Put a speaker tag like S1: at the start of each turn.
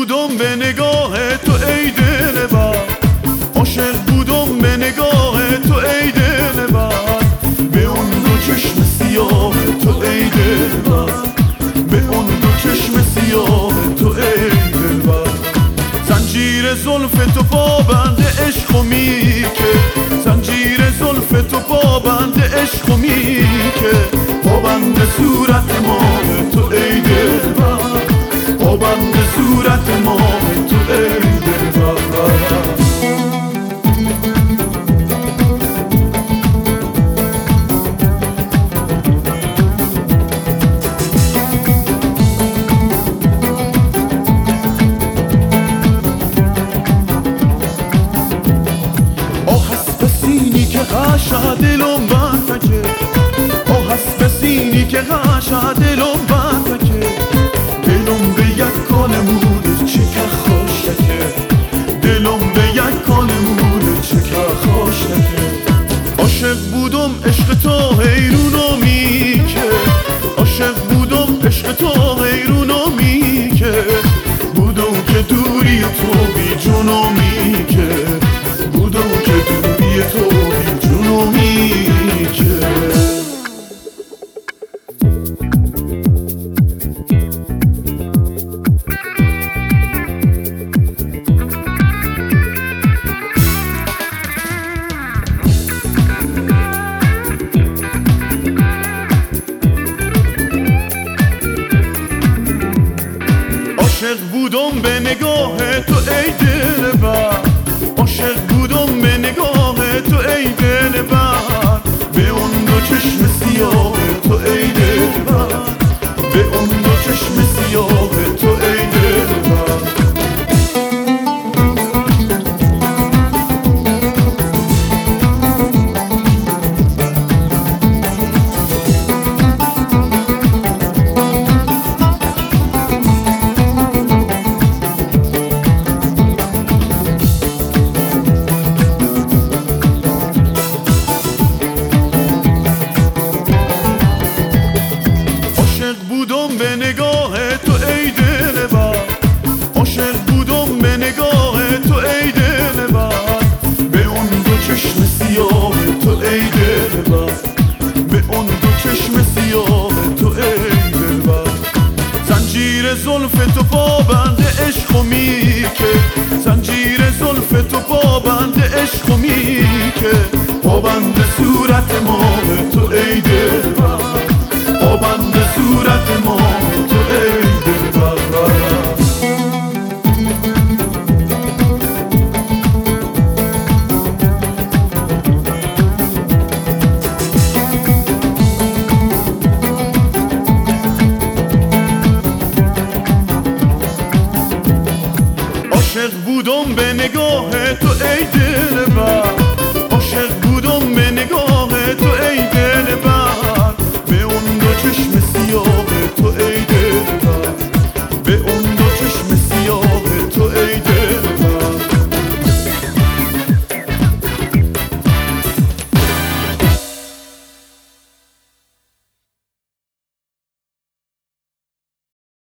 S1: بودم به نگاه تو ای دل بر عاشق بودم به نگاه تو ای دل به اون دو چشم سیاه تو ای دل به اون دو چشم سیاه تو ای دل زنجیر زلف تو با بند عشق و میکه. زنجیر زلف تو با بند عشق و میکه. پابند صورت ما تو ای دل صورت ماه تو دلم بندکه آه که غشا دلم بندکه دلم به یک کال دلم به یک کال موده چه که خوشکه عاشق بودم عشق تو حیرونو عاشق بودم به نگاه تو ای دل بر بودم به نگاه تو ای دل بر عاشق بودم به نگاه تو ای دل به اون دو چشم سیاه تو ای دل به اون دو چشم سیاه تو ای دل زنجیر زلف تو پابند عشق و میکه. زنجیر زلف تو پابند عشق و میکه. پابند صورت نگاه تو ای